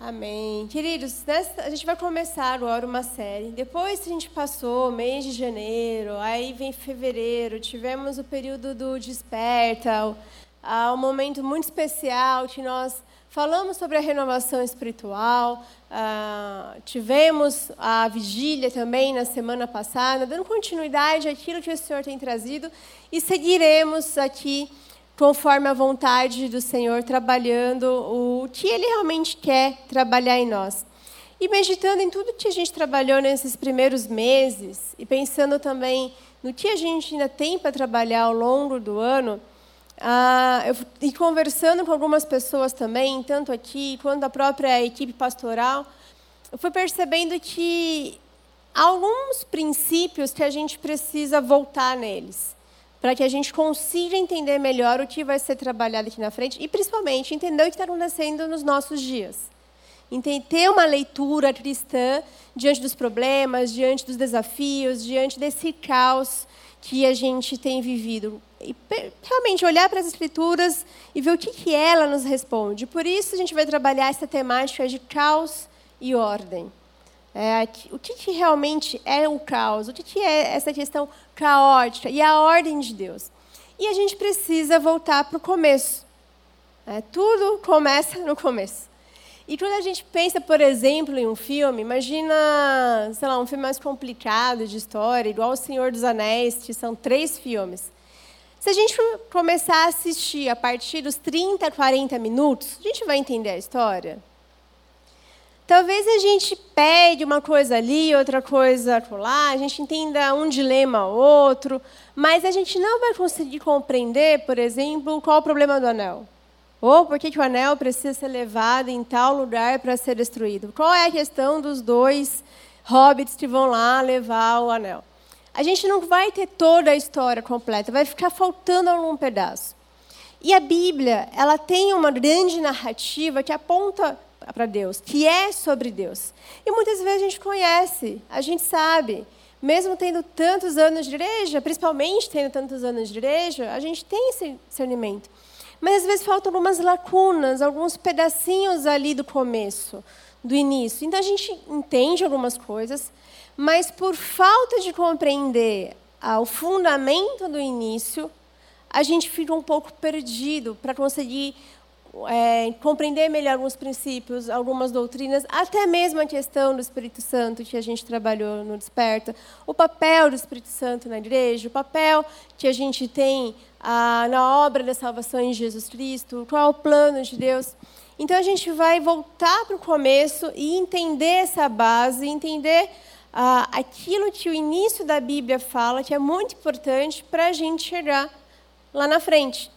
Amém. Queridos, nessa, a gente vai começar agora uma série. Depois que a gente passou mês de janeiro, aí vem fevereiro, tivemos o período do desperta, um momento muito especial que nós falamos sobre a renovação espiritual, uh, tivemos a vigília também na semana passada, dando continuidade àquilo que o Senhor tem trazido e seguiremos aqui conforme a vontade do Senhor, trabalhando o que Ele realmente quer trabalhar em nós. E meditando em tudo que a gente trabalhou nesses primeiros meses, e pensando também no que a gente ainda tem para trabalhar ao longo do ano, ah, eu, e conversando com algumas pessoas também, tanto aqui quanto a própria equipe pastoral, eu fui percebendo que há alguns princípios que a gente precisa voltar neles para que a gente consiga entender melhor o que vai ser trabalhado aqui na frente e, principalmente, entender o que está acontecendo nos nossos dias. Ter uma leitura cristã diante dos problemas, diante dos desafios, diante desse caos que a gente tem vivido. E realmente olhar para as Escrituras e ver o que, que ela nos responde. Por isso, a gente vai trabalhar essa temática de caos e ordem. É, o que, que, realmente é o caos? O que, que é essa questão caótica e a ordem de Deus? E a gente precisa voltar para o começo. É, tudo começa no começo. E quando a gente pensa, por exemplo, em um filme, imagina, sei lá, um filme mais complicado de história, igual O Senhor dos Anéis, que são três filmes. Se a gente começar a assistir a partir dos 30, 40 minutos, a gente vai entender a história? Talvez a gente pegue uma coisa ali, outra coisa lá, a gente entenda um dilema outro, mas a gente não vai conseguir compreender, por exemplo, qual o problema do anel. Ou por que, que o anel precisa ser levado em tal lugar para ser destruído. Qual é a questão dos dois hobbits que vão lá levar o anel. A gente não vai ter toda a história completa, vai ficar faltando algum pedaço. E a Bíblia, ela tem uma grande narrativa que aponta para Deus, que é sobre Deus. E muitas vezes a gente conhece, a gente sabe, mesmo tendo tantos anos de igreja, principalmente tendo tantos anos de igreja, a gente tem esse discernimento. Mas às vezes faltam algumas lacunas, alguns pedacinhos ali do começo, do início. Então a gente entende algumas coisas, mas por falta de compreender ah, o fundamento do início, a gente fica um pouco perdido para conseguir é, compreender melhor alguns princípios, algumas doutrinas, até mesmo a questão do Espírito Santo que a gente trabalhou no Desperta, o papel do Espírito Santo na igreja, o papel que a gente tem ah, na obra da salvação em Jesus Cristo, qual é o plano de Deus. Então a gente vai voltar para o começo e entender essa base, entender ah, aquilo que o início da Bíblia fala, que é muito importante para a gente chegar lá na frente.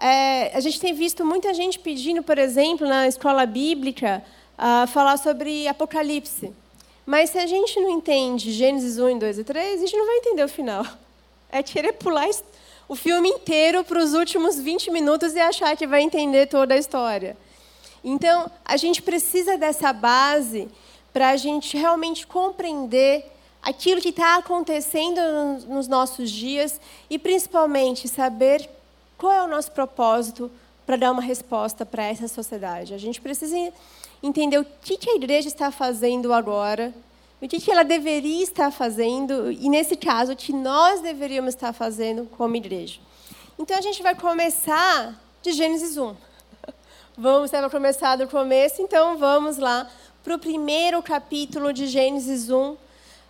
É, a gente tem visto muita gente pedindo, por exemplo, na escola bíblica, a falar sobre Apocalipse. Mas se a gente não entende Gênesis 1, 2 e 3, a gente não vai entender o final. É querer pular o filme inteiro para os últimos 20 minutos e achar que vai entender toda a história. Então, a gente precisa dessa base para a gente realmente compreender aquilo que está acontecendo nos nossos dias e, principalmente, saber qual é o nosso propósito para dar uma resposta para essa sociedade? A gente precisa entender o que a igreja está fazendo agora, o que ela deveria estar fazendo, e nesse caso, o que nós deveríamos estar fazendo como igreja. Então a gente vai começar de Gênesis 1. Vamos para começar do começo, então vamos lá para o primeiro capítulo de Gênesis 1,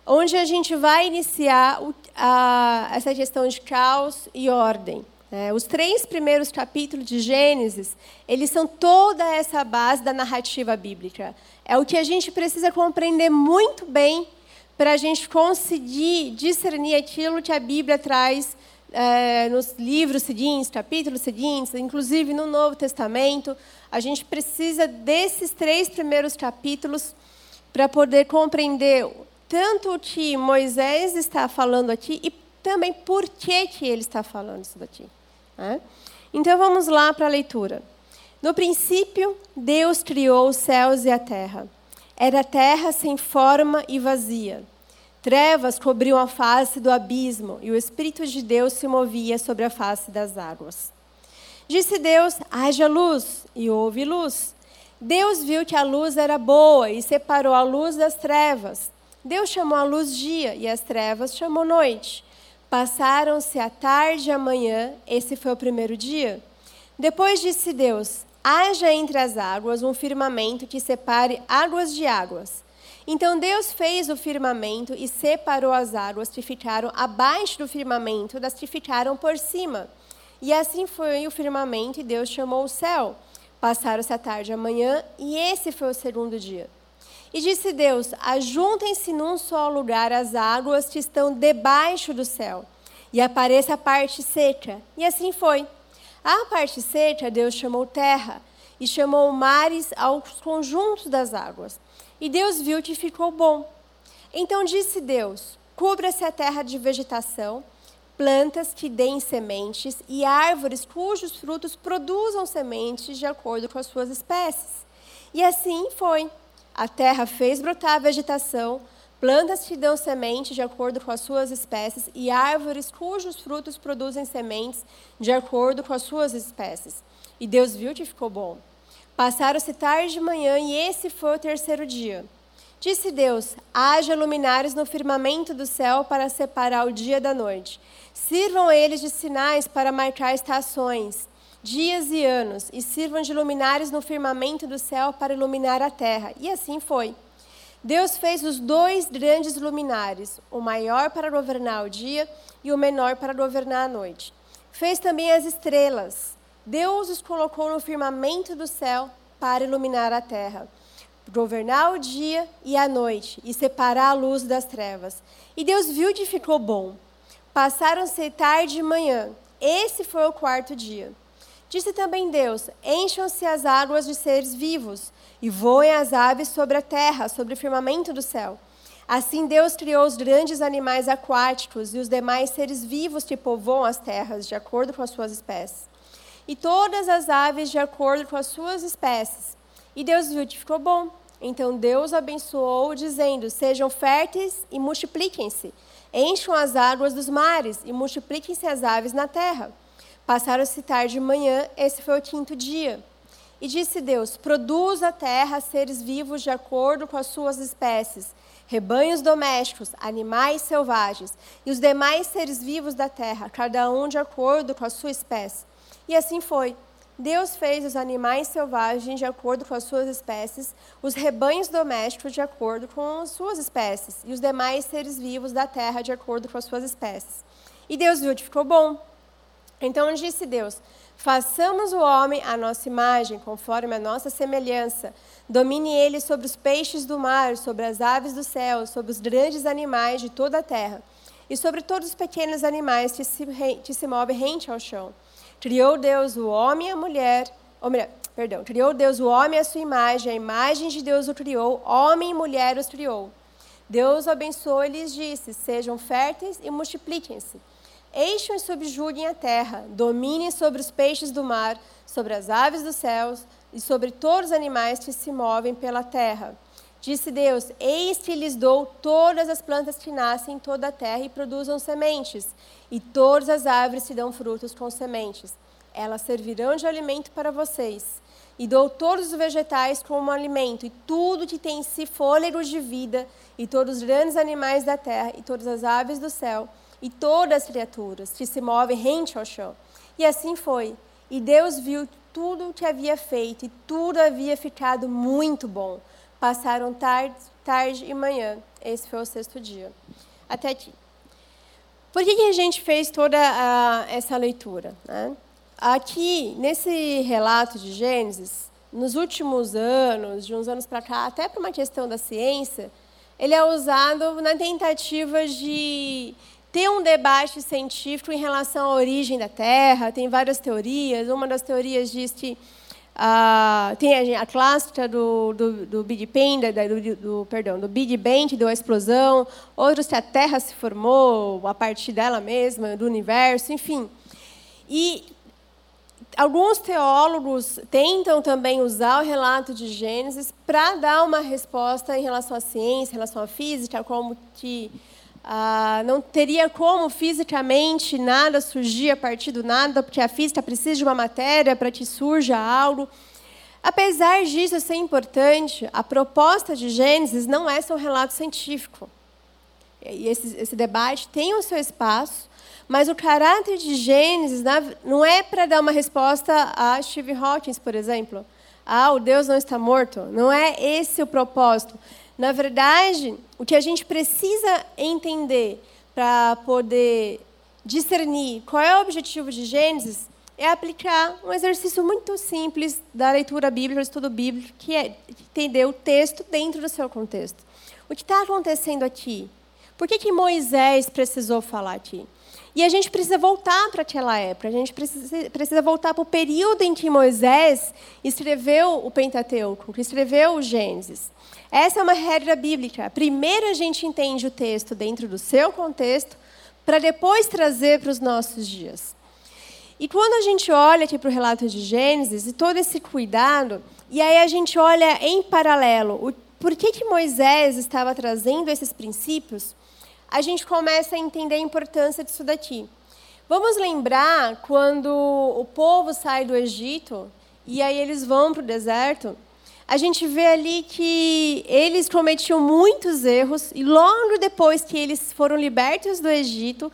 onde a gente vai iniciar a, essa questão de caos e ordem. É, os três primeiros capítulos de Gênesis, eles são toda essa base da narrativa bíblica. É o que a gente precisa compreender muito bem para a gente conseguir discernir aquilo que a Bíblia traz é, nos livros seguintes, capítulos seguintes, inclusive no Novo Testamento. A gente precisa desses três primeiros capítulos para poder compreender tanto o que Moisés está falando aqui e também por que, que ele está falando isso daqui. Né? Então vamos lá para a leitura. No princípio, Deus criou os céus e a terra. Era terra sem forma e vazia. Trevas cobriam a face do abismo e o Espírito de Deus se movia sobre a face das águas. Disse Deus: haja luz, e houve luz. Deus viu que a luz era boa e separou a luz das trevas. Deus chamou a luz dia e as trevas chamou noite. Passaram-se a tarde e a manhã, esse foi o primeiro dia. Depois disse Deus: Haja entre as águas um firmamento que separe águas de águas. Então Deus fez o firmamento e separou as águas que ficaram abaixo do firmamento das que ficaram por cima. E assim foi o firmamento, e Deus chamou o céu. Passaram-se a tarde e a manhã, e esse foi o segundo dia. E disse Deus: Ajuntem-se num só lugar as águas que estão debaixo do céu, e apareça a parte seca. E assim foi. A parte seca Deus chamou terra, e chamou mares aos conjuntos das águas. E Deus viu que ficou bom. Então disse Deus: Cubra-se a terra de vegetação, plantas que deem sementes e árvores cujos frutos produzam sementes de acordo com as suas espécies. E assim foi. A terra fez brotar a vegetação, plantas que dão sementes de acordo com as suas espécies e árvores cujos frutos produzem sementes de acordo com as suas espécies. E Deus viu que ficou bom. Passaram-se tarde de manhã e esse foi o terceiro dia. Disse Deus: haja luminares no firmamento do céu para separar o dia da noite. Sirvam eles de sinais para marcar estações dias e anos, e sirvam de luminares no firmamento do céu para iluminar a terra. E assim foi. Deus fez os dois grandes luminares, o maior para governar o dia e o menor para governar a noite. Fez também as estrelas. Deus os colocou no firmamento do céu para iluminar a terra, governar o dia e a noite e separar a luz das trevas. E Deus viu que ficou bom. Passaram-se tarde e manhã. Esse foi o quarto dia. Disse também Deus: Encham-se as águas de seres vivos, e voem as aves sobre a terra, sobre o firmamento do céu. Assim Deus criou os grandes animais aquáticos e os demais seres vivos que povoam as terras, de acordo com as suas espécies. E todas as aves de acordo com as suas espécies. E Deus viu que ficou bom. Então Deus abençoou, dizendo: Sejam férteis e multipliquem-se. Encham as águas dos mares e multipliquem-se as aves na terra. Passaram-se tarde e manhã, esse foi o quinto dia. E disse Deus: Produz a terra seres vivos de acordo com as suas espécies, rebanhos domésticos, animais selvagens, e os demais seres vivos da terra, cada um de acordo com a sua espécie. E assim foi. Deus fez os animais selvagens de acordo com as suas espécies, os rebanhos domésticos de acordo com as suas espécies, e os demais seres vivos da terra de acordo com as suas espécies. E Deus viu que ficou bom. Então disse Deus: Façamos o homem à nossa imagem, conforme a nossa semelhança. Domine ele sobre os peixes do mar, sobre as aves do céu, sobre os grandes animais de toda a terra, e sobre todos os pequenos animais que se, que se movem rente ao chão. Criou Deus o homem e a mulher, ou melhor, perdão, criou Deus o homem à sua imagem, a imagem de Deus o criou, homem e mulher os criou. Deus abençoou e lhes disse: Sejam férteis e multipliquem-se. Enchem e subjuguem a terra, dominem sobre os peixes do mar, sobre as aves dos céus e sobre todos os animais que se movem pela terra. Disse Deus: Eis que lhes dou todas as plantas que nascem em toda a terra e produzam sementes, e todas as árvores que dão frutos com sementes. Elas servirão de alimento para vocês. E dou todos os vegetais como alimento, e tudo que tem em si de vida, e todos os grandes animais da terra, e todas as aves do céu e todas as criaturas que se movem rente ao chão. E assim foi. E Deus viu tudo o que havia feito e tudo havia ficado muito bom. Passaram tarde, tarde e manhã. Esse foi o sexto dia. Até aqui. Por que, que a gente fez toda a, essa leitura? Né? Aqui, nesse relato de Gênesis, nos últimos anos, de uns anos para cá, até para uma questão da ciência, ele é usado na tentativa de ter um debate científico em relação à origem da Terra, tem várias teorias. Uma das teorias diz que ah, tem a, a clássica do, do, do Big Bang, do, do, perdão, do Big Bang, que deu a explosão. Outros que a Terra se formou a partir dela mesma, do universo, enfim. E alguns teólogos tentam também usar o relato de Gênesis para dar uma resposta em relação à ciência, em relação à física, como que ah, não teria como fisicamente nada surgir a partir do nada, porque a física precisa de uma matéria para que surja algo. Apesar disso ser importante, a proposta de Gênesis não é só um relato científico. E esse, esse debate tem o seu espaço, mas o caráter de Gênesis não é para dar uma resposta a Steve Hawkins, por exemplo. Ah, o Deus não está morto. Não é esse o propósito. Na verdade, o que a gente precisa entender para poder discernir qual é o objetivo de Gênesis é aplicar um exercício muito simples da leitura bíblica, do estudo bíblico, que é entender o texto dentro do seu contexto. O que está acontecendo aqui? Por que, que Moisés precisou falar aqui? E a gente precisa voltar para aquela época, a gente precisa, precisa voltar para o período em que Moisés escreveu o Pentateuco, que escreveu o Gênesis. Essa é uma regra bíblica. Primeiro a gente entende o texto dentro do seu contexto, para depois trazer para os nossos dias. E quando a gente olha aqui para o relato de Gênesis e todo esse cuidado, e aí a gente olha em paralelo, o, por que, que Moisés estava trazendo esses princípios, a gente começa a entender a importância disso daqui. Vamos lembrar quando o povo sai do Egito e aí eles vão para o deserto, a gente vê ali que eles cometiam muitos erros e logo depois que eles foram libertos do Egito,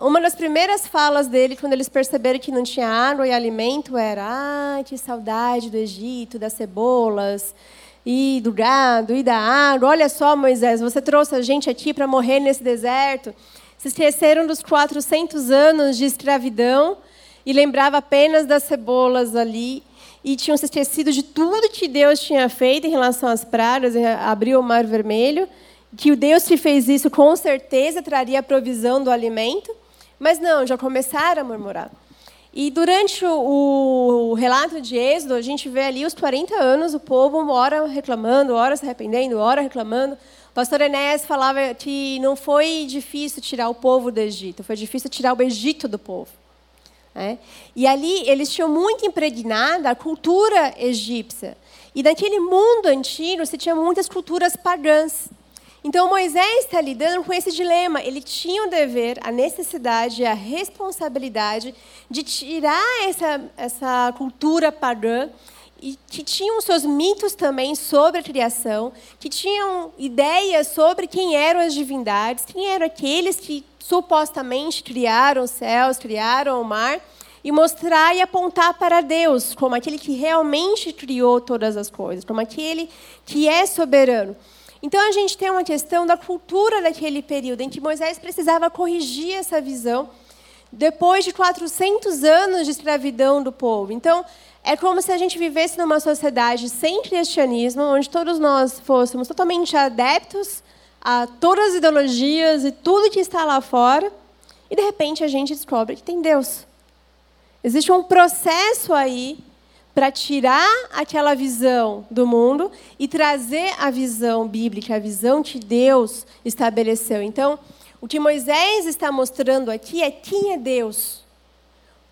uma das primeiras falas dele, quando eles perceberam que não tinha água e alimento, era: Ah, que saudade do Egito, das cebolas, e do gado, e da água. Olha só, Moisés, você trouxe a gente aqui para morrer nesse deserto. Se esqueceram dos 400 anos de escravidão e lembrava apenas das cebolas ali. E tinham se esquecido de tudo que Deus tinha feito em relação às pragas, abriu o Mar Vermelho. Que o Deus que fez isso com certeza traria a provisão do alimento. Mas não, já começaram a murmurar. E durante o, relato de Êxodo, a gente vê ali os 40 anos, o povo, ora reclamando, ora se arrependendo, ora reclamando. O pastor Enéas falava que não foi difícil tirar o povo do Egito, foi difícil tirar o Egito do povo. É? E ali eles tinham muito impregnada a cultura egípcia. E naquele mundo antigo se tinha muitas culturas pagãs. Então Moisés está lidando com esse dilema. Ele tinha o dever, a necessidade, a responsabilidade de tirar essa, essa cultura pagã e que tinham seus mitos também sobre a criação, que tinham ideias sobre quem eram as divindades, quem eram aqueles que supostamente criaram os céus, criaram o mar, e mostrar e apontar para Deus como aquele que realmente criou todas as coisas, como aquele que é soberano. Então a gente tem uma questão da cultura daquele período em que Moisés precisava corrigir essa visão depois de 400 anos de escravidão do povo. Então é como se a gente vivesse numa sociedade sem cristianismo, onde todos nós fôssemos totalmente adeptos a todas as ideologias e tudo que está lá fora, e de repente a gente descobre que tem Deus. Existe um processo aí para tirar aquela visão do mundo e trazer a visão bíblica, a visão que Deus estabeleceu. Então, o que Moisés está mostrando aqui é quem é Deus.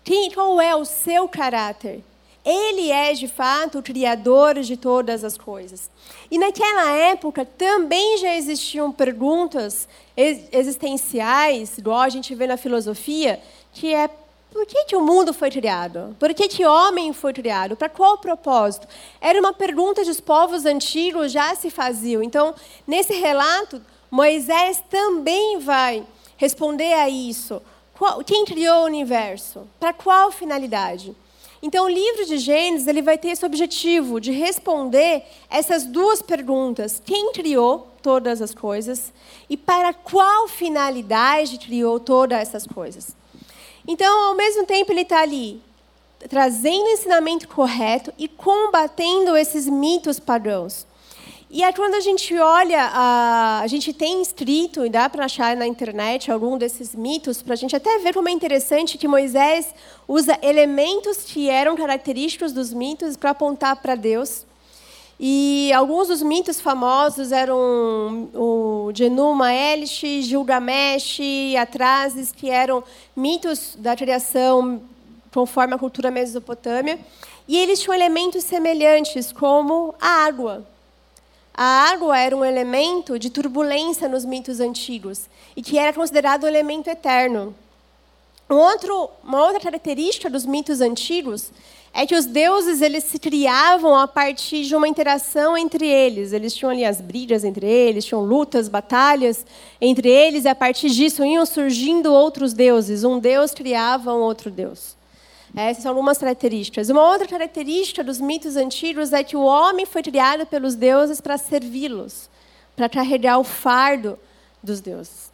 Quem, qual é o seu caráter? Ele é, de fato, o criador de todas as coisas. E naquela época também já existiam perguntas existenciais, igual a gente vê na filosofia, que é por que, que o mundo foi criado? Por que, que homem foi criado? Para qual propósito? Era uma pergunta que os povos antigos já se faziam. Então, nesse relato, Moisés também vai responder a isso. Quem criou o universo? Para qual finalidade? Então, o livro de Gênesis ele vai ter esse objetivo de responder essas duas perguntas: quem criou todas as coisas e para qual finalidade criou todas essas coisas? Então, ao mesmo tempo, ele está ali trazendo o ensinamento correto e combatendo esses mitos pagãos. E é quando a gente olha, a, a gente tem escrito, e dá para achar na internet algum desses mitos, para a gente até ver como é interessante que Moisés usa elementos que eram característicos dos mitos para apontar para Deus. E alguns dos mitos famosos eram o de Enuma Elish, Gilgamesh Atrases, que eram mitos da criação conforme a cultura mesopotâmia. E eles tinham elementos semelhantes, como a água. A água era um elemento de turbulência nos mitos antigos e que era considerado um elemento eterno. Um outro, uma outra característica dos mitos antigos é que os deuses eles se criavam a partir de uma interação entre eles. Eles tinham ali as brigas entre eles, tinham lutas, batalhas entre eles, e a partir disso iam surgindo outros deuses. Um deus criava um outro deus. Essas são algumas características. Uma outra característica dos mitos antigos é que o homem foi criado pelos deuses para servi-los, para carregar o fardo dos deuses.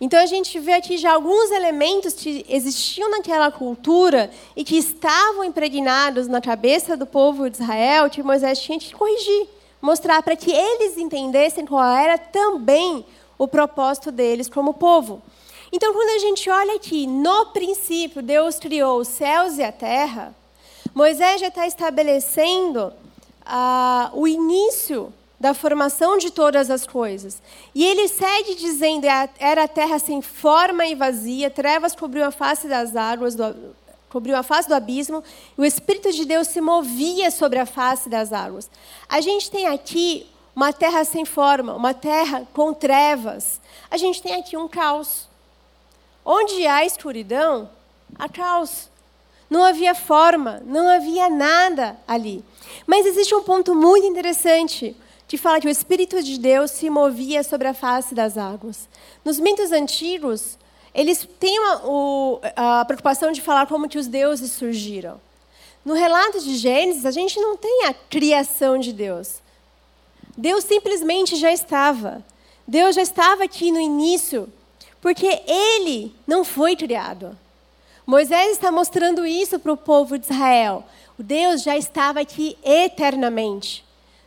Então a gente vê aqui já alguns elementos que existiam naquela cultura e que estavam impregnados na cabeça do povo de Israel que Moisés tinha que corrigir, mostrar para que eles entendessem qual era também o propósito deles como povo. Então, quando a gente olha aqui, no princípio, Deus criou os céus e a terra, Moisés já está estabelecendo ah, o início da formação de todas as coisas. E ele segue dizendo: é era a terra sem forma e vazia, trevas cobriu a face das águas, do, cobriu a face do abismo, e o Espírito de Deus se movia sobre a face das águas. A gente tem aqui uma terra sem forma, uma terra com trevas. A gente tem aqui um caos. Onde há escuridão, há caos. Não havia forma, não havia nada ali. Mas existe um ponto muito interessante que fala que o Espírito de Deus se movia sobre a face das águas. Nos mitos antigos, eles têm uma, o, a preocupação de falar como que os deuses surgiram. No relato de Gênesis, a gente não tem a criação de Deus. Deus simplesmente já estava. Deus já estava aqui no início, porque ele não foi criado. Moisés está mostrando isso para o povo de Israel. O Deus já estava aqui eternamente.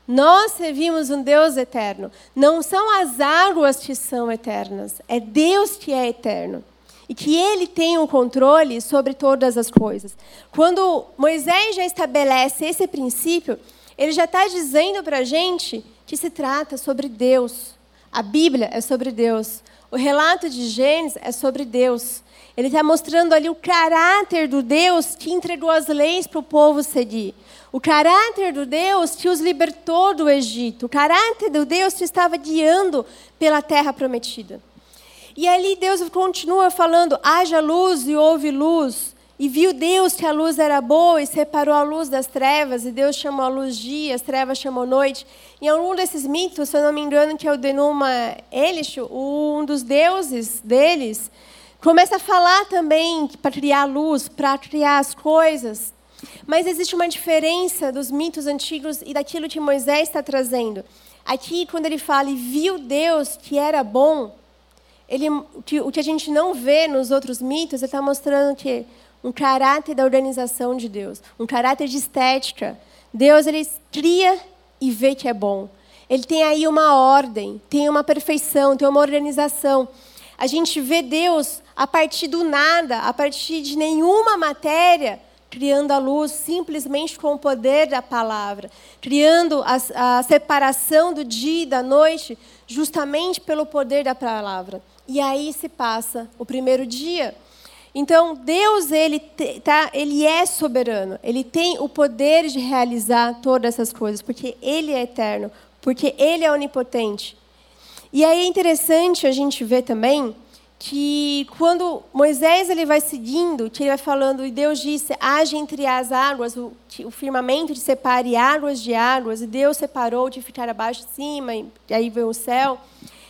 Nós servimos um Deus eterno. Não são as águas que são eternas, é Deus que é eterno. E que ele tem o um controle sobre todas as coisas. Quando Moisés já estabelece esse princípio, ele já está dizendo para a gente que se trata sobre Deus. A Bíblia é sobre Deus. O relato de Gênesis é sobre Deus. Ele está mostrando ali o caráter do Deus que entregou as leis para o povo seguir. O caráter do Deus que os libertou do Egito. O caráter do Deus que estava guiando pela terra prometida. E ali Deus continua falando: haja luz e houve luz. E viu Deus que a luz era boa e separou a luz das trevas, e Deus chamou a luz dia, as trevas chamou noite. Em algum desses mitos, se eu não me engano, que é o Denuma Elish, um dos deuses deles, começa a falar também para criar luz, para criar as coisas. Mas existe uma diferença dos mitos antigos e daquilo que Moisés está trazendo. Aqui, quando ele fala e viu Deus que era bom, ele, o que a gente não vê nos outros mitos, ele está mostrando que um caráter da organização de Deus, um caráter de estética. Deus ele cria e vê que é bom. Ele tem aí uma ordem, tem uma perfeição, tem uma organização. A gente vê Deus a partir do nada, a partir de nenhuma matéria, criando a luz simplesmente com o poder da palavra, criando a, a, separação do dia e da noite justamente pelo poder da palavra. E aí se passa o primeiro dia. Então Deus ele tá, ele é soberano, ele tem o poder de realizar todas essas coisas, porque ele é eterno, porque ele é onipotente. E aí é interessante a gente ver também que quando Moisés ele vai seguindo, que ele vai falando, e Deus disse, haja entre as águas, o, o firmamento de separe águas de águas, e Deus separou de ficar abaixo de cima, e aí vem o céu.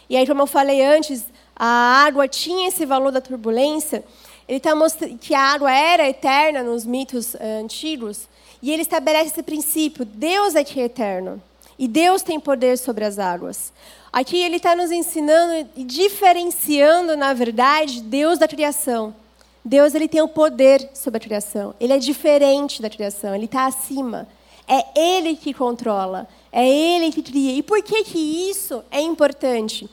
E aí, como eu falei antes, a água tinha esse valor da turbulência, ele está mostrando que a água era eterna nos mitos uh, antigos, e ele estabelece esse princípio, Deus é que é eterno, e Deus tem poder sobre as águas. Aqui ele está nos ensinando e diferenciando, na verdade, Deus da criação. Deus ele tem o poder sobre a criação. Ele é diferente da criação. Ele está acima. É Ele que controla. É Ele que cria. E por que, que isso é importante?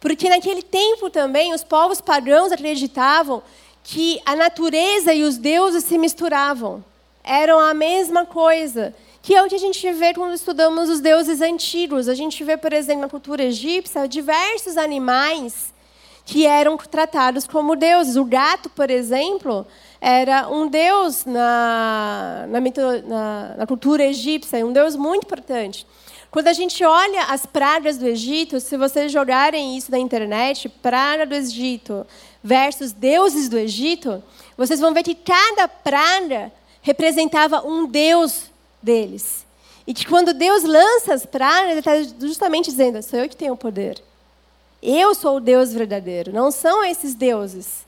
Porque naquele tempo também os povos pagãos acreditavam que a natureza e os deuses se misturavam. Eram a mesma coisa que é o que a gente vê quando estudamos os deuses antigos. A gente vê, por exemplo, na cultura egípcia, diversos animais que eram tratados como deuses. O gato, por exemplo, era um deus na, na, na, na cultura egípcia, um deus muito importante. Quando a gente olha as pragas do Egito, se vocês jogarem isso na internet, praga do Egito versus deuses do Egito, vocês vão ver que cada praga representava um Deus deles. E que quando Deus lança as pragas, Ele está justamente dizendo: sou eu que tenho o poder. Eu sou o Deus verdadeiro, não são esses deuses.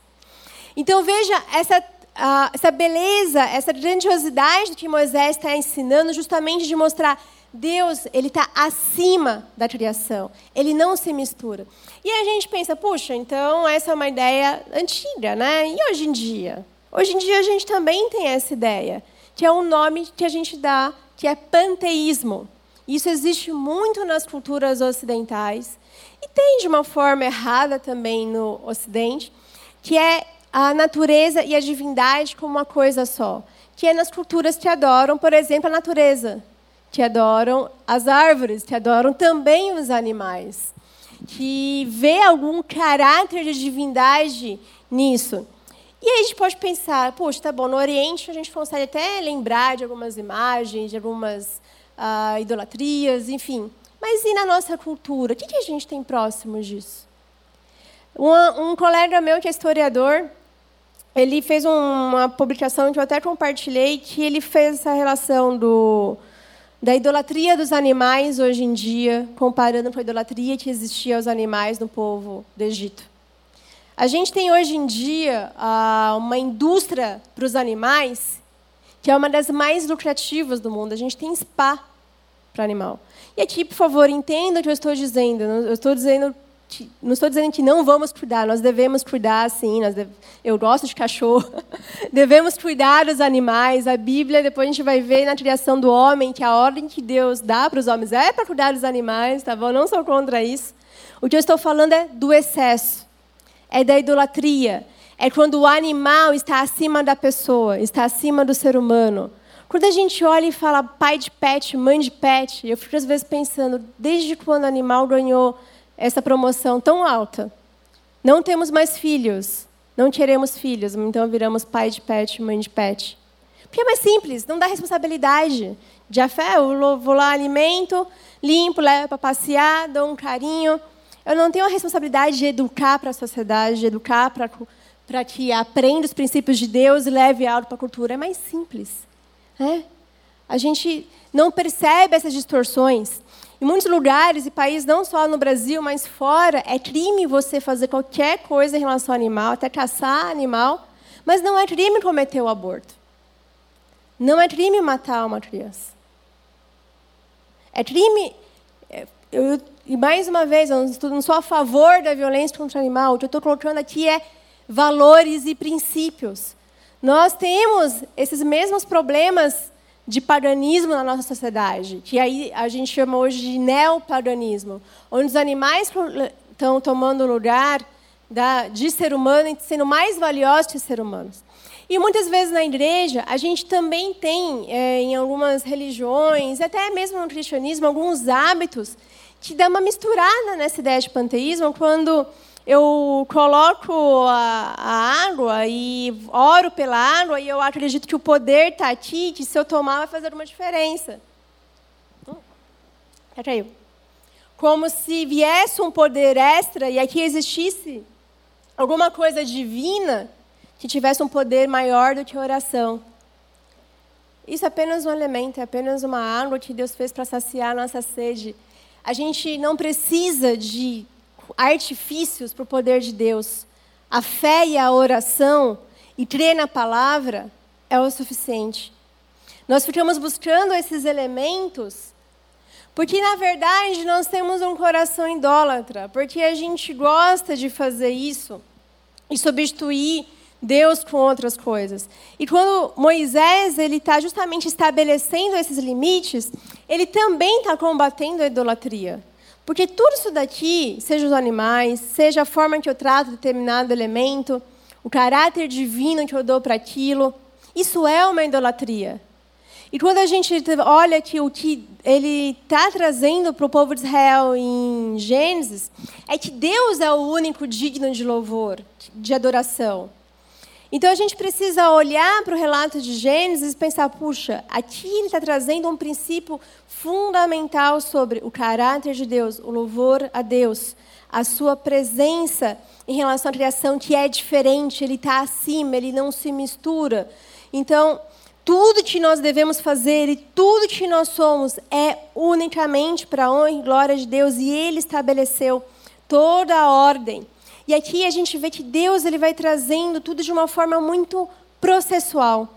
Então veja essa, uh, essa beleza, essa grandiosidade que Moisés está ensinando, justamente de mostrar Deus, ele está acima da criação. Ele não se mistura. E a gente pensa, puxa, então essa é uma ideia antiga, né? E hoje em dia? Hoje em dia a gente também tem essa ideia, que é um nome que a gente dá, que é panteísmo. Isso existe muito nas culturas ocidentais e tem de uma forma errada também no Ocidente, que é a natureza e a divindade como uma coisa só. Que é nas culturas que adoram, por exemplo, a natureza que adoram as árvores, que adoram também os animais, que vê algum caráter de divindade nisso. E aí a gente pode pensar, poxa, tá bom, no Oriente a gente consegue até lembrar de algumas imagens, de algumas uh, idolatrias, enfim. Mas e na nossa cultura? O que, que a gente tem próximo disso? Um, um colega meu que é historiador, ele fez uma publicação que eu até compartilhei, que ele fez essa relação do da idolatria dos animais hoje em dia, comparando com a idolatria que existia aos animais no povo do Egito. A gente tem hoje em dia uma indústria para os animais que é uma das mais lucrativas do mundo. A gente tem spa para animal. E aqui, por favor, entenda o que eu estou dizendo. Eu estou dizendo não estou dizendo que não vamos cuidar, nós devemos cuidar, sim. Deve, eu gosto de cachorro. devemos cuidar dos animais. A Bíblia, depois a gente vai ver na criação do homem que a ordem que Deus dá para os homens é para cuidar dos animais, tá bom? Não sou contra isso. O que eu estou falando é do excesso, é da idolatria, é quando o animal está acima da pessoa, está acima do ser humano. Quando a gente olha e fala pai de pet, mãe de pet, eu fico às vezes pensando, desde quando o animal ganhou essa promoção tão alta. Não temos mais filhos, não queremos filhos, então viramos pai de pet, mãe de pet. Porque é mais simples, não dá responsabilidade. De fé, eu vou lá, alimento, limpo, levo para passear, dou um carinho. Eu não tenho a responsabilidade de educar para a sociedade, de educar para que aprenda os princípios de Deus e leve algo para a cultura. É mais simples. Né? A gente não percebe essas distorções. Em muitos lugares e países, não só no Brasil, mas fora, é crime você fazer qualquer coisa em relação ao animal, até caçar animal, mas não é crime cometer o aborto. Não é crime matar uma criança. É crime. É, eu, e mais uma vez, eu não sou a favor da violência contra o animal. O que eu estou colocando aqui é valores e princípios. Nós temos esses mesmos problemas de paganismo na nossa sociedade, que aí a gente chama hoje de neopaganismo, onde os animais estão tomando lugar da, de ser humano sendo mais valiosos que ser humanos. E muitas vezes na igreja, a gente também tem, é, em algumas religiões, até mesmo no cristianismo, alguns hábitos que dão uma misturada nessa ideia de panteísmo, quando eu coloco a, a, água e oro pela água e eu acredito que o poder está aqui, que se eu tomar vai fazer uma diferença. Hum. Como se viesse um poder extra e aqui existisse alguma coisa divina que tivesse um poder maior do que a oração. Isso é apenas um elemento, é apenas uma água que Deus fez para saciar a nossa sede. A gente não precisa de artifícios para o poder de Deus. A fé e a oração e crer na palavra é o suficiente. Nós ficamos buscando esses elementos porque, na verdade, nós temos um coração idólatra, porque a gente gosta de fazer isso e substituir Deus com outras coisas. E quando Moisés ele está justamente estabelecendo esses limites, ele também está combatendo a idolatria. Porque tudo isso daqui, seja os animais, seja a forma que eu trato determinado elemento, o caráter divino que eu dou para aquilo, isso é uma idolatria. E quando a gente olha que o que ele está trazendo para o povo de Israel em Gênesis, é que Deus é o único digno de louvor, de adoração. Então a gente precisa olhar para o relato de Gênesis e pensar: puxa, aqui ele está trazendo um princípio fundamental sobre o caráter de Deus, o louvor a Deus, a sua presença em relação à criação que é diferente, ele está acima, ele não se mistura. Então, Tudo que nós devemos fazer e tudo que nós somos é unicamente para a honra e glória de Deus e Ele estabeleceu toda a ordem. E aqui a gente vê que Deus ele vai trazendo tudo de uma forma muito processual.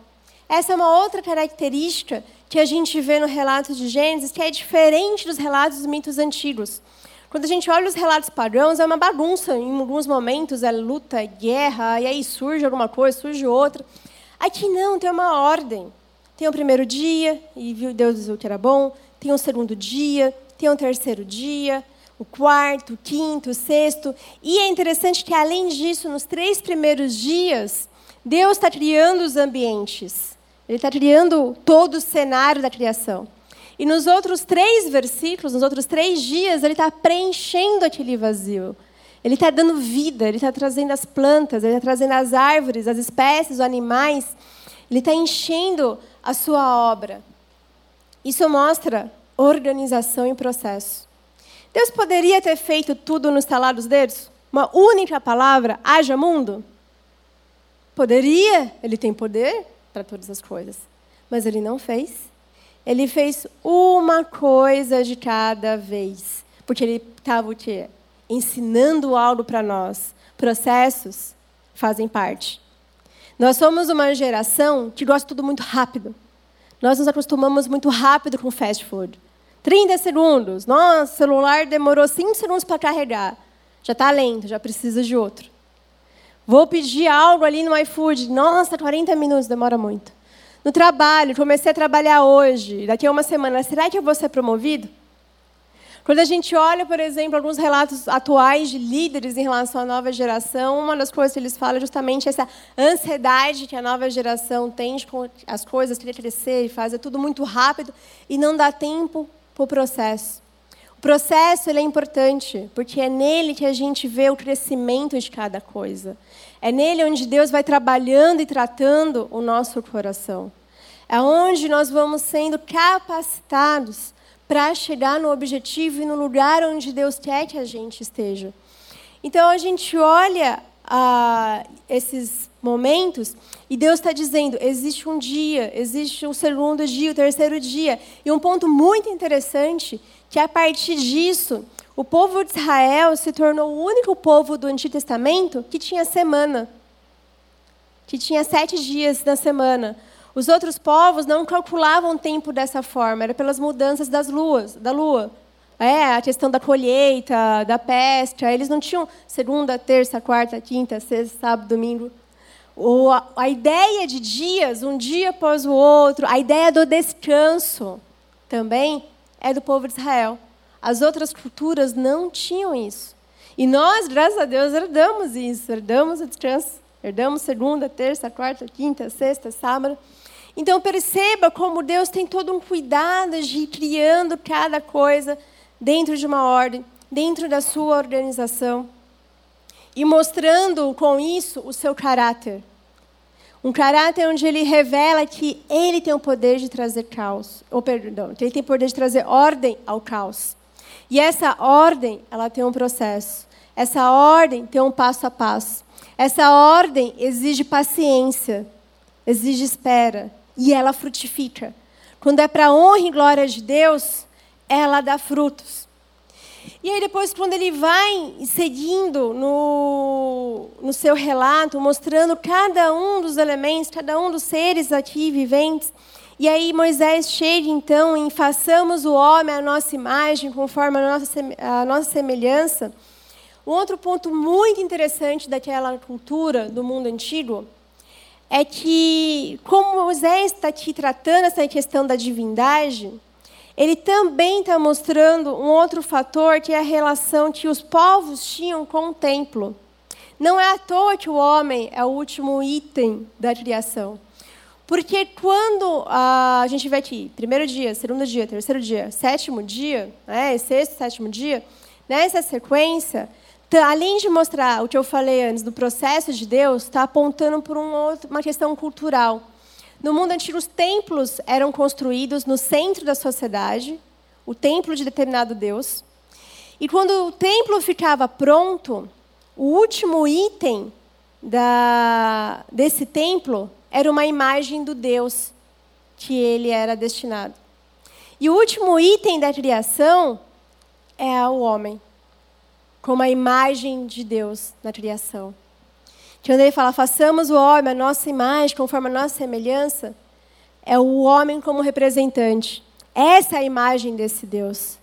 Essa é uma outra característica que a gente vê no relato de Gênesis, que é diferente dos relatos dos mitos antigos. Quando a gente olha os relatos pagãos, é uma bagunça. Em alguns momentos é luta, é guerra, e aí surge alguma coisa, surge outra. Aqui não, tem uma ordem. Tem o primeiro dia, e Deus viu que era bom. Tem o segundo dia, tem o terceiro dia, o quarto, o quinto, o sexto. E é interessante que, além disso, nos três primeiros dias, Deus está criando os ambientes. Ele está criando todo o cenário da criação. E nos outros três versículos, nos outros três dias, ele está preenchendo aquele vazio. Ele está dando vida, ele está trazendo as plantas, ele está trazendo as árvores, as espécies, os animais. Ele está enchendo a sua obra. Isso mostra organização e processo. Deus poderia ter feito tudo no estalar dos dedos? Uma única palavra, haja mundo? Poderia, ele tem poder para todas as coisas. Mas ele não fez. Ele fez uma coisa de cada vez. Porque ele estava o quê? ensinando algo para nós. Processos fazem parte. Nós somos uma geração que gosta tudo muito rápido. Nós nos acostumamos muito rápido com fast food. 30 segundos. Nossa, o celular demorou 5 segundos para carregar. Já está lento, já precisa de outro. Vou pedir algo ali no iFood. Nossa, 40 minutos, demora muito. No trabalho, comecei a trabalhar hoje. Daqui a uma semana, será que eu vou ser promovido? Quando a gente olha, por exemplo, alguns relatos atuais de líderes em relação à nova geração, uma das coisas que eles falam é justamente essa ansiedade que a nova geração tem de as coisas querer crescer e fazer tudo muito rápido e não dá tempo para o processo. O processo ele é importante, porque é nele que a gente vê o crescimento de cada coisa. É nele onde Deus vai trabalhando e tratando o nosso coração. É onde nós vamos sendo capacitados para chegar no objetivo e no lugar onde Deus quer que a gente esteja. Então a gente olha esses momentos e Deus está dizendo: existe um dia, existe um segundo dia, o um terceiro dia. E um ponto muito interessante que a partir disso o povo de Israel se tornou o único povo do Antigo Testamento que tinha semana, que tinha sete dias na semana. Os outros povos não calculavam o tempo dessa forma, era pelas mudanças das luas, da lua. É, a questão da colheita, da pesca, eles não tinham segunda, terça, quarta, quinta, sexta, sábado, domingo. O, a, a ideia de dias, um dia após o outro, a ideia do descanso também é do povo de Israel. As outras culturas não tinham isso. E nós, graças a Deus, herdamos isso, herdamos o descanso. Herdamos segunda, terça, quarta, quinta, sexta, sábado. Então perceba como Deus tem todo um cuidado de ir criando cada coisa dentro de uma ordem, dentro da sua organização. E mostrando com isso o seu caráter. Um caráter onde ele revela que ele tem o poder de trazer caos, ou perdão, que ele tem o poder de trazer ordem ao caos. E essa ordem, ela tem um processo. Essa ordem tem um passo a passo. Essa ordem exige paciência, exige espera, e ela frutifica. Quando é para a honra e glória de Deus, ela dá frutos. E aí depois, quando ele vai seguindo no, no seu relato, mostrando cada um dos elementos, cada um dos seres aqui viventes, e aí Moisés chega então em façamos o homem à nossa imagem, conforme a nossa, a nossa semelhança. Um outro ponto muito interessante daquela cultura do mundo antigo é que, como Moisés está aqui tratando essa questão da divindade, ele também está mostrando um outro fator, que é a relação que os povos tinham com o templo. Não é à toa que o homem é o último item da criação. Porque quando a gente vê aqui, primeiro dia, segundo dia, terceiro dia, sétimo dia, né, sexto, sétimo dia, nessa sequência, então, além de mostrar o que eu falei antes do processo de Deus, está apontando por um uma questão cultural. No mundo antigo, os templos eram construídos no centro da sociedade, o templo de determinado Deus. E quando o templo ficava pronto, o último item da, desse templo era uma imagem do Deus que ele era destinado. E o último item da criação é o homem, como a imagem de Deus na criação. Quando ele fala, façamos o homem a nossa imagem, conforme a nossa semelhança, é o homem como representante. Essa é a imagem desse Deus.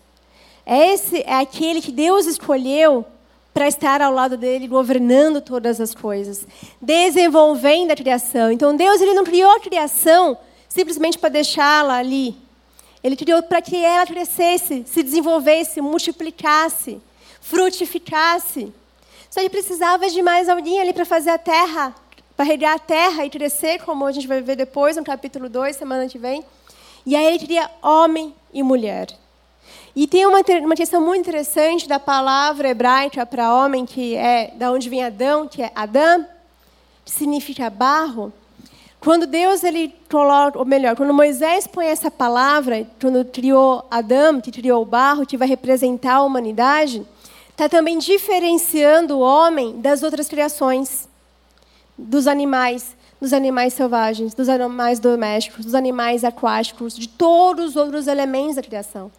Esse é aquele que Deus escolheu para estar ao lado dele, governando todas as coisas, desenvolvendo a criação. Então Deus ele não criou a criação simplesmente para deixá-la ali. Ele criou para que ela crescesse, se desenvolvesse, multiplicasse, frutificasse. Só que precisava de mais alguém ali para fazer a terra, para regar a terra e crescer, como a gente vai ver depois no capítulo 2, semana que vem. E aí ele queria homem e mulher. E tem uma, uma questão muito interessante da palavra hebraica para homem, que é da onde vem Adão, que é Adão, que significa barro. Quando Deus ele coloca, ou melhor, quando Moisés põe essa palavra, quando criou Adão, que criou o barro, que vai representar a humanidade, está também diferenciando o homem das outras criações, dos animais, dos animais selvagens, dos animais domésticos, dos animais aquáticos, de todos os outros elementos da criação.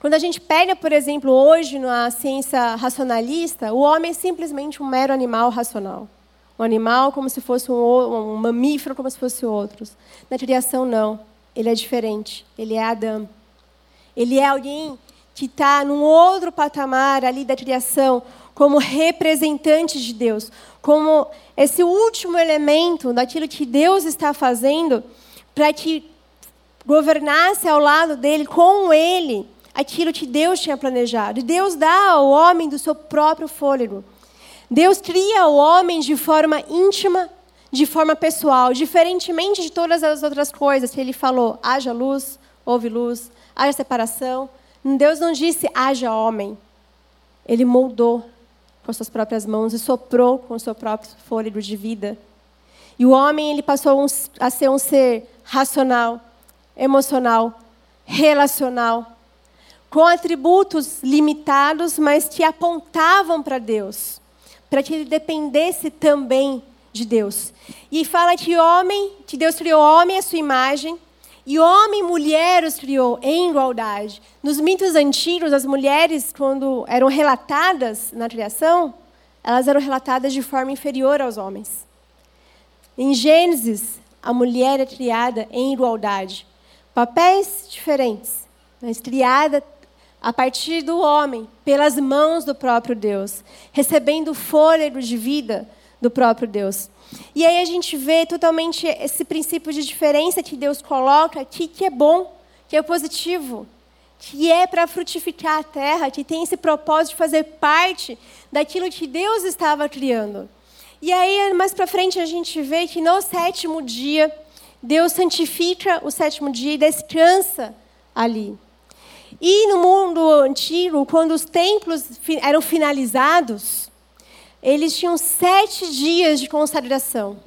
Quando a gente pega, por exemplo, hoje na ciência racionalista, o homem é simplesmente um mero animal racional. Um animal como se fosse um, um mamífero, como se fosse outros. Na criação, não. Ele é diferente. Ele é Adão. Ele é alguém que está num outro patamar ali da criação, como representante de Deus, como esse último elemento daquilo que Deus está fazendo para que governasse ao lado dele, com ele, aquilo que Deus tinha planejado. E Deus dá ao homem do seu próprio fôlego. Deus cria o homem de forma íntima, de forma pessoal, diferentemente de todas as outras coisas que ele falou: haja luz, houve luz, haja separação. Deus não disse haja homem. Ele moldou com suas próprias mãos e soprou com o seu próprio fôlego de vida. E o homem ele passou a ser um ser racional, emocional, relacional, com atributos limitados, mas que apontavam para Deus, para que ele dependesse também de Deus. E fala que homem, que Deus criou homem à sua imagem, e homem e mulher os criou em igualdade. Nos mitos antigos, as mulheres, quando eram relatadas na criação, elas eram relatadas de forma inferior aos homens. Em Gênesis, a mulher é criada em igualdade. Papéis diferentes, mas criada a partir do homem, pelas mãos do próprio Deus, recebendo fôlego de vida do próprio Deus. E aí a gente vê totalmente esse princípio de diferença que Deus coloca aqui, que é bom, que é positivo, que é para frutificar a terra, que tem esse propósito de fazer parte daquilo que Deus estava criando. E aí, mais para frente, a gente vê que no sétimo dia, Deus santifica o sétimo dia e descansa ali. E no mundo antigo, quando os templos eram finalizados, eles tinham sete dias de consagração.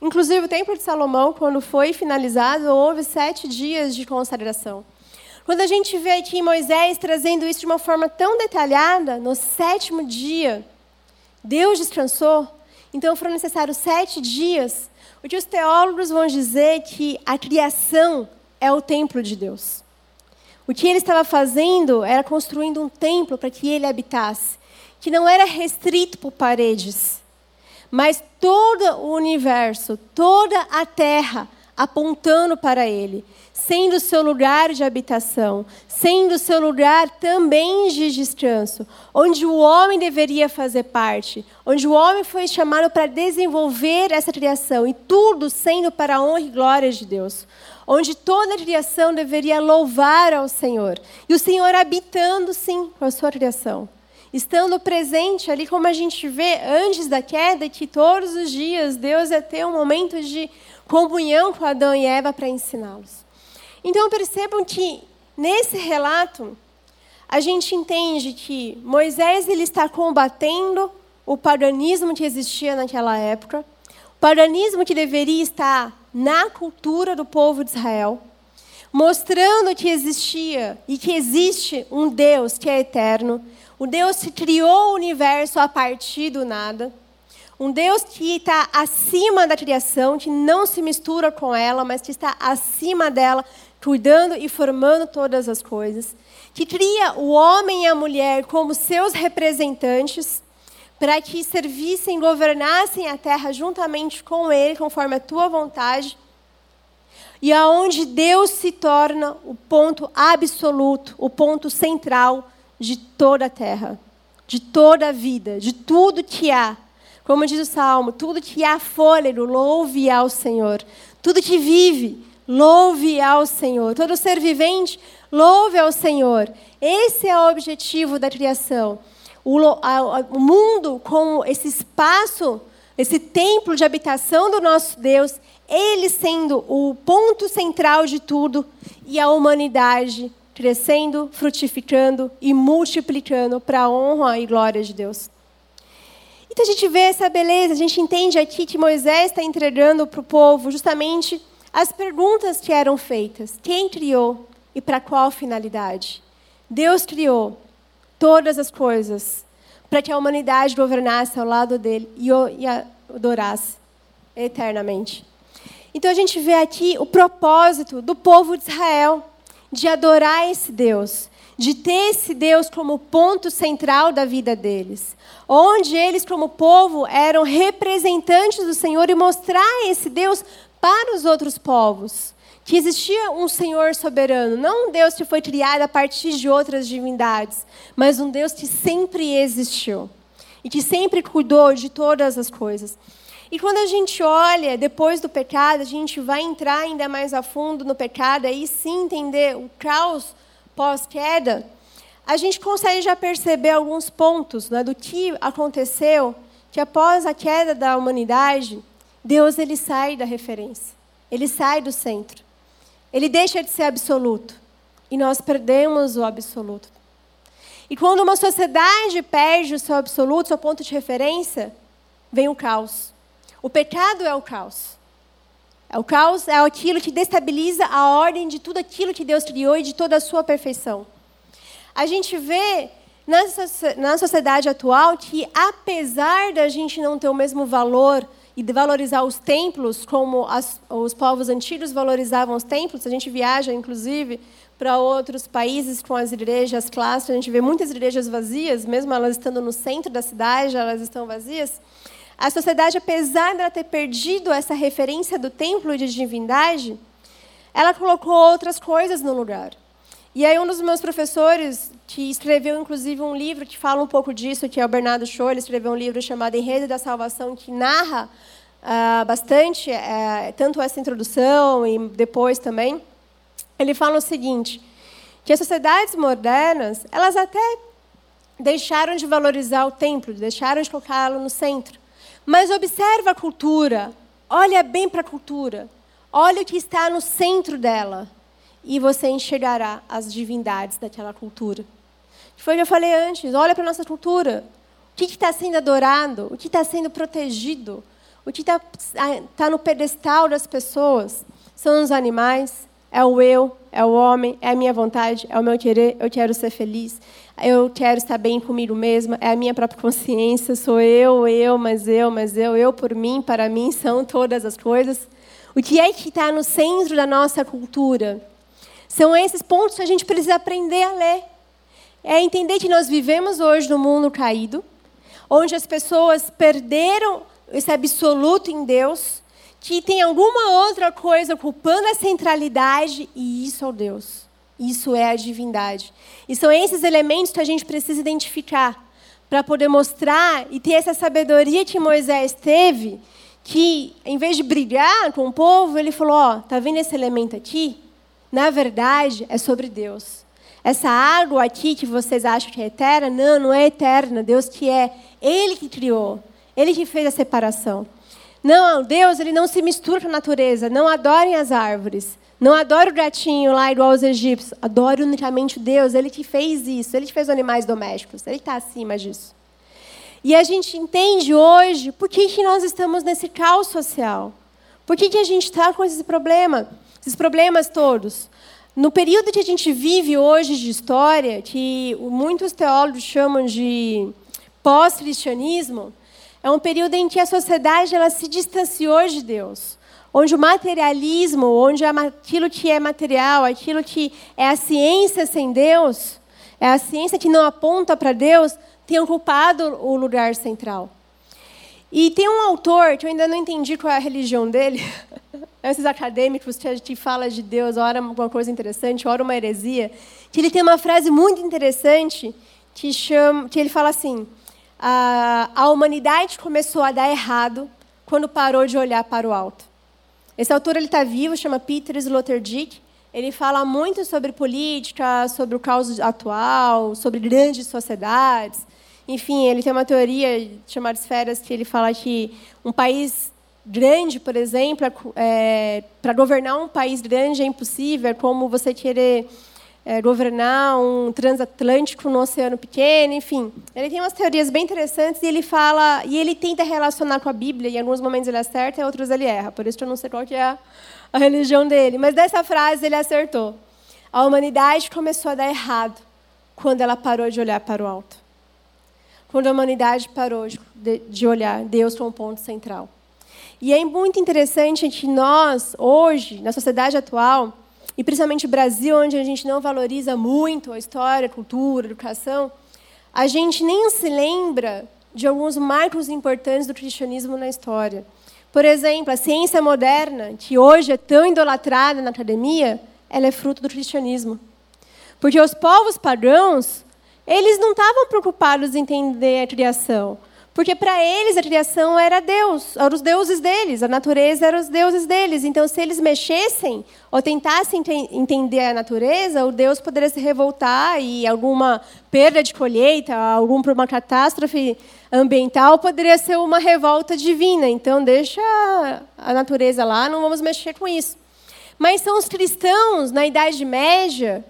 Inclusive, o Templo de Salomão, quando foi finalizado, houve sete dias de consagração. Quando a gente vê aqui Moisés trazendo isso de uma forma tão detalhada, no sétimo dia, Deus descansou, então foram necessários sete dias. O que os teólogos vão dizer que a criação é o templo de Deus. O que ele estava fazendo era construindo um templo para que ele habitasse, que não era restrito por paredes, mas todo o universo, toda a terra apontando para ele, sendo o seu lugar de habitação, sendo o seu lugar também de descanso, onde o homem deveria fazer parte, onde o homem foi chamado para desenvolver essa criação e tudo sendo para a honra e glória de Deus onde toda a criação deveria louvar ao Senhor. E o Senhor habitando, sim, com a sua criação. Estando presente ali, como a gente vê antes da queda, que todos os dias Deus ia ter um momento de comunhão com Adão e Eva para ensiná-los. Então percebam que nesse relato a gente entende que Moisés ele está combatendo o paganismo que existia naquela época, o paganismo que deveria estar na cultura do povo de Israel, mostrando que existia e que existe um Deus que é eterno, o Deus que criou o universo a partir do nada, Um Deus que está acima da criação, que não se mistura com ela, mas que está acima dela, cuidando e formando todas as coisas. Que cria o homem e a mulher como seus representantes, para que servissem, governassem a terra juntamente com ele, conforme a tua vontade. E aonde Deus se torna o ponto absoluto, o ponto central de toda a terra, de toda a vida, de tudo que há como diz o Salmo, tudo que há fôlego, louve ao Senhor. Tudo que vive, louve ao Senhor. Todo ser vivente, louve ao Senhor. Esse é o objetivo da criação. O, a, o mundo, com esse espaço, esse templo de habitação do nosso Deus, ele sendo o ponto central de tudo, e a humanidade crescendo, frutificando e multiplicando para a honra e glória de Deus. Então a gente vê essa beleza, a gente entende aqui que Moisés está entregando para o povo justamente as perguntas que eram feitas: quem criou e para qual finalidade? Deus criou todas as coisas para que a humanidade governasse ao lado dele e o adorasse eternamente. Então a gente vê aqui o propósito do povo de Israel de adorar esse Deus, de ter esse Deus como ponto central da vida deles, onde eles, como povo, eram representantes do Senhor e mostrar esse Deus para os outros povos. Que existia um Senhor soberano, não um Deus que foi criado a partir de outras divindades, mas um Deus que sempre existiu e que sempre cuidou de todas as coisas. E quando a gente olha depois do pecado, a gente vai entrar ainda mais a fundo no pecado, aí sim entender o caos pós-queda, a gente consegue já perceber alguns pontos né, do que aconteceu, que após a queda da humanidade, Deus ele sai da referência, ele sai do centro, ele deixa de ser absoluto e nós perdemos o absoluto. E quando uma sociedade perde o seu absoluto, seu ponto de referência, vem o caos. O pecado é o caos. É o caos é aquilo que destabiliza a ordem de tudo aquilo que Deus criou e de toda a sua perfeição. A gente vê na sociedade atual que, apesar da gente não ter o mesmo valor e de valorizar os templos como as, os povos antigos valorizavam os templos, a gente viaja, inclusive, para outros países com as igrejas clássicas, a gente vê muitas igrejas vazias, mesmo elas estando no centro da cidade, elas estão vazias. A sociedade, apesar de ter perdido essa referência do templo de divindade, ela colocou outras coisas no lugar. E aí um dos meus professores, que escreveu inclusive um livro que fala um pouco disso, que é o Bernardo Shaw, ele escreveu um livro chamado Enredo da Salvação, que narra uh, bastante, uh, tanto essa introdução e depois também. Ele fala o seguinte, que as sociedades modernas, elas até deixaram de valorizar o templo, deixaram de colocá-lo no centro. Mas observa a cultura, olha bem para a cultura, olha o que está no centro dela e você enxergará as divindades daquela cultura. Foi o que eu falei antes, olha para a nossa cultura. O que está sendo adorado? O que está sendo protegido? O que está tá no pedestal das pessoas? São os animais, é o eu, é o homem, é a minha vontade, é o meu querer, eu quero ser feliz, eu quero estar bem comigo mesma, é a minha própria consciência, sou eu, eu, mas eu, mas eu, eu por mim, para mim são todas as coisas. O que é que está no centro da nossa cultura? São esses pontos que a gente precisa aprender a ler. É entender que nós vivemos hoje num mundo caído, onde as pessoas perderam esse absoluto em Deus, que tem alguma outra coisa ocupando a centralidade, e isso é o Deus. Isso é a divindade. E são esses elementos que a gente precisa identificar para poder mostrar e ter essa sabedoria que Moisés teve, que em vez de brigar com o povo, ele falou: ó, oh, tá vendo esse elemento aqui? Na verdade, é sobre Deus. Essa água aqui que vocês acham que é eterna, não, não é eterna. Deus que é, Ele que criou, Ele que fez a separação. Não, Deus ele não se mistura com a natureza. Não adorem as árvores. Não adore o gatinho lá igual aos egípcios. Adore unicamente Deus. Ele que fez isso. Ele que fez os animais domésticos. Ele está acima disso. E a gente entende hoje por que, que nós estamos nesse caos social. Por que, que a gente está com esse problema? Esses problemas todos. No período que a gente vive hoje de história, que muitos teólogos chamam de pós-cristianismo, É um período em que a sociedade ela se distanciou de Deus onde o materialismo, onde aquilo que é material, aquilo que é a ciência sem Deus, é a ciência que não aponta para Deus, tem ocupado o lugar central. E tem um autor que eu ainda não entendi qual é a religião dele, esses acadêmicos que a gente fala de Deus, ora alguma coisa interessante, ora uma heresia, que ele tem uma frase muito interessante que, chama, que ele fala assim: a, a humanidade começou a dar errado quando parou de olhar para o alto. Esse autor ele está vivo, chama Peter Sloterdijk. Ele fala muito sobre política, sobre o caos atual, sobre grandes sociedades. Enfim, ele tem uma teoria chamada esferas que ele fala que um país grande, por exemplo, é, para governar um país grande é impossível, é como você querer é, governar um transatlântico no oceano pequeno, enfim. Ele tem umas teorias bem interessantes e ele fala e ele tenta relacionar com a Bíblia. Em alguns momentos ele acerta, em outros ele erra. Por isso eu não sei qual que é a, a religião dele. Mas dessa frase ele acertou. A humanidade começou a dar errado quando ela parou de olhar para o alto. Quando a humanidade parou de, de olhar Deus como ponto central. E é muito interessante que nós, hoje, na sociedade atual, e principalmente Brasil, onde a gente não valoriza muito a história, a cultura, a educação, a gente nem se lembra de alguns marcos importantes do cristianismo na história. Por exemplo, a ciência moderna, que hoje é tão idolatrada na academia, ela é fruto do cristianismo. Porque os povos pagãos, eles não estavam preocupados em entender a criação. Porque para eles a criação era Deus, eram os deuses deles, a natureza era os deuses deles. Então, se eles mexessem ou tentassem entender a natureza, o Deus poderia se revoltar e alguma perda de colheita, alguma catástrofe ambiental poderia ser uma revolta divina. Então, deixa a natureza lá, não vamos mexer com isso. Mas são os cristãos na Idade Média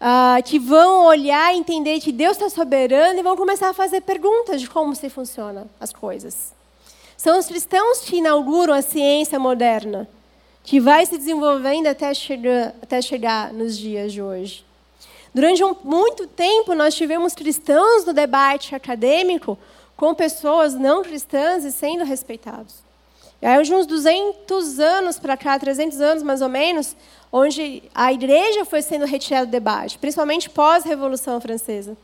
uh, que vão olhar e entender que Deus está soberano e vão começar a fazer perguntas de como se funcionam as coisas. São os cristãos que inauguram a ciência moderna, que vai se desenvolvendo até chegar, até chegar nos dias de hoje. Durante um, muito tempo, nós tivemos cristãos no debate acadêmico com pessoas não cristãs e sendo respeitados. E aí, de uns 200 anos para cá, 300 anos mais ou menos, onde a igreja foi sendo retirada do debate, principalmente pós-Revolução Francesa.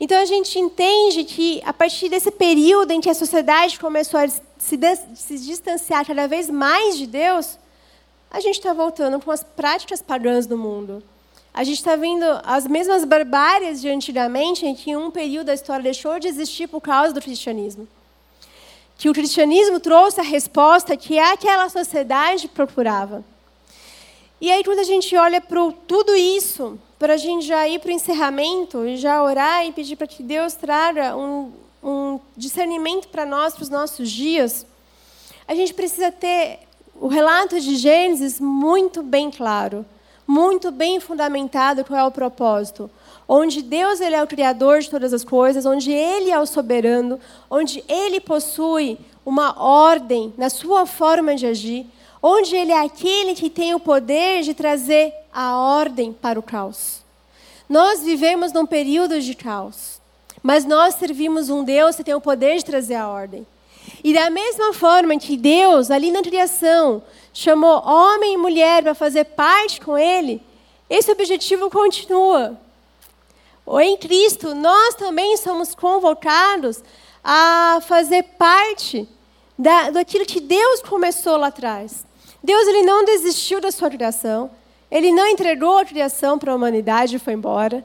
Então a gente entende que, a partir desse período em que a sociedade começou a se, se distanciar cada vez mais de Deus, a gente está voltando com as práticas pagãs do mundo. A gente está vendo as mesmas barbáries de antigamente, em que um período da história deixou de existir por causa do cristianismo. Que o cristianismo trouxe a resposta que aquela sociedade procurava. E aí, quando a gente olha para tudo isso, para a gente já ir para o encerramento e já orar e pedir para que Deus traga um, um discernimento para nós, para os nossos dias, a gente precisa ter o relato de Gênesis muito bem claro, muito bem fundamentado qual é o propósito. Onde Deus ele é o criador de todas as coisas, onde Ele é o soberano, onde Ele possui uma ordem na sua forma de agir, onde ele é aquele que tem o poder de trazer a ordem para o caos. Nós vivemos num período de caos, mas nós servimos um Deus que tem o poder de trazer a ordem. E da mesma forma que Deus, ali na criação, chamou homem e mulher para fazer parte com Ele, esse objetivo continua. Em Cristo, nós também somos convocados a fazer parte da, daquilo que Deus começou lá atrás. Deus ele não desistiu da sua criação. Ele não entregou a criação para a humanidade e foi embora.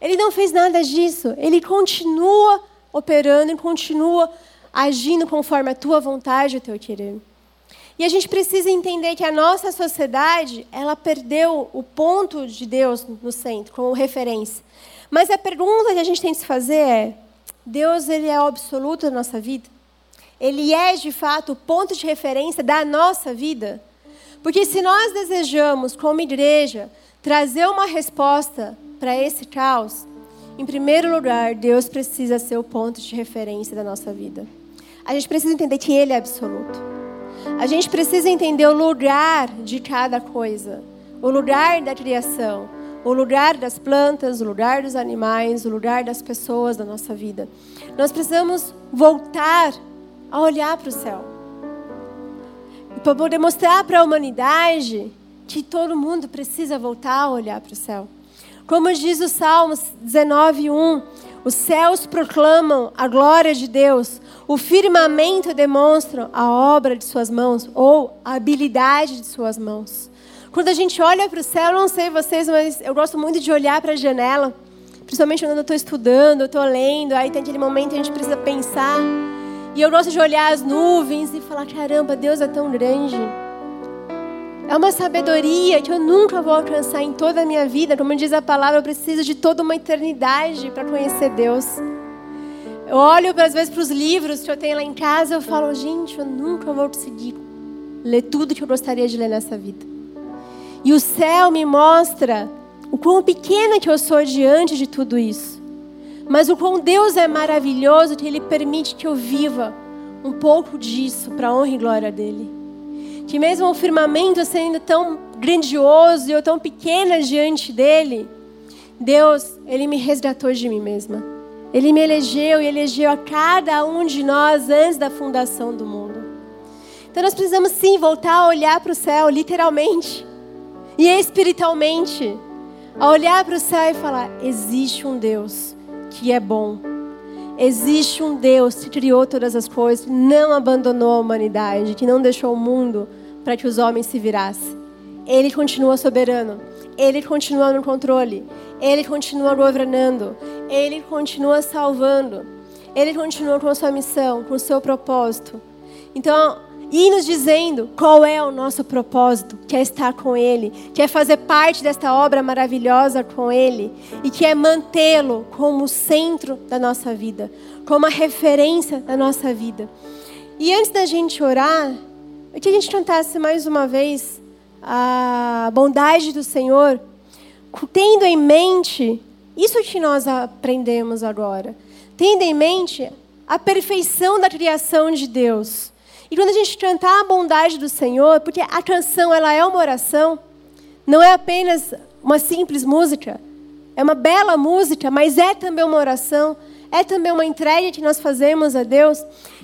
Ele não fez nada disso. Ele continua operando e continua agindo conforme a tua vontade e o teu querer. E a gente precisa entender que a nossa sociedade, ela perdeu o ponto de Deus no centro, como referência. Mas a pergunta que a gente tem que se fazer é: Deus ele é o absoluto da nossa vida? Ele é de fato o ponto de referência da nossa vida? Porque se nós desejamos, como igreja, trazer uma resposta para esse caos, em primeiro lugar, Deus precisa ser o ponto de referência da nossa vida. A gente precisa entender que Ele é absoluto. A gente precisa entender o lugar de cada coisa, o lugar da criação, o lugar das plantas, o lugar dos animais, o lugar das pessoas da nossa vida. Nós precisamos voltar a olhar para o céu. Para poder mostrar para a humanidade que todo mundo precisa voltar a olhar para o céu. Como diz o Salmos 19:1, os céus proclamam a glória de Deus, o firmamento demonstra a obra de suas mãos ou a habilidade de suas mãos. Quando a gente olha para o céu, não sei vocês, mas eu gosto muito de olhar para a janela, principalmente quando eu estou estudando, eu estou lendo, aí tem aquele momento que a gente precisa pensar. E eu gosto de olhar as nuvens e falar: caramba, Deus é tão grande. É uma sabedoria que eu nunca vou alcançar em toda a minha vida. Como diz a palavra, eu preciso de toda uma eternidade para conhecer Deus. Eu olho, às vezes, para os livros que eu tenho lá em casa eu falo, gente, eu nunca vou conseguir ler tudo que eu gostaria de ler nessa vida. E o céu me mostra o quão pequena que eu sou diante de tudo isso. Mas o quão Deus é maravilhoso que Ele permite que eu viva um pouco disso para a honra e glória dEle que mesmo o firmamento sendo tão grandioso e eu tão pequena diante dele, Deus, ele me resgatou de mim mesma. Ele me elegeu e elegeu a cada um de nós antes da fundação do mundo. Então nós precisamos sim voltar a olhar para o céu, literalmente e espiritualmente, a olhar para o céu e falar: existe um Deus que é bom. Existe um Deus que criou todas as coisas, não abandonou a humanidade, que não deixou o mundo para que os homens se virassem. Ele continua soberano. Ele continua no controle. Ele continua governando. Ele continua salvando. Ele continua com a sua missão, com o seu propósito. Então, e nos dizendo qual é o nosso propósito, que é estar com Ele, que é fazer parte desta obra maravilhosa com Ele e que é mantê-lo como centro da nossa vida, como a referência da nossa vida. E antes da gente orar, que a gente cantasse mais uma vez a bondade do Senhor, tendo em mente isso que nós aprendemos agora, tendo em mente a perfeição da criação de Deus. E quando a gente cantar a bondade do Senhor, porque a canção ela é uma oração, não é apenas uma simples música, é uma bela música, mas é também uma oração, é também uma entrega que nós fazemos a Deus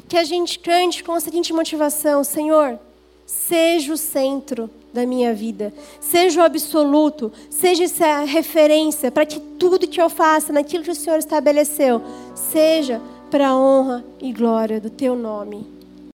que a gente cante com a seguinte motivação: Senhor, seja o centro da minha vida, seja o absoluto, seja essa referência para que tudo que eu faça naquilo que o Senhor estabeleceu seja para a honra e glória do teu nome.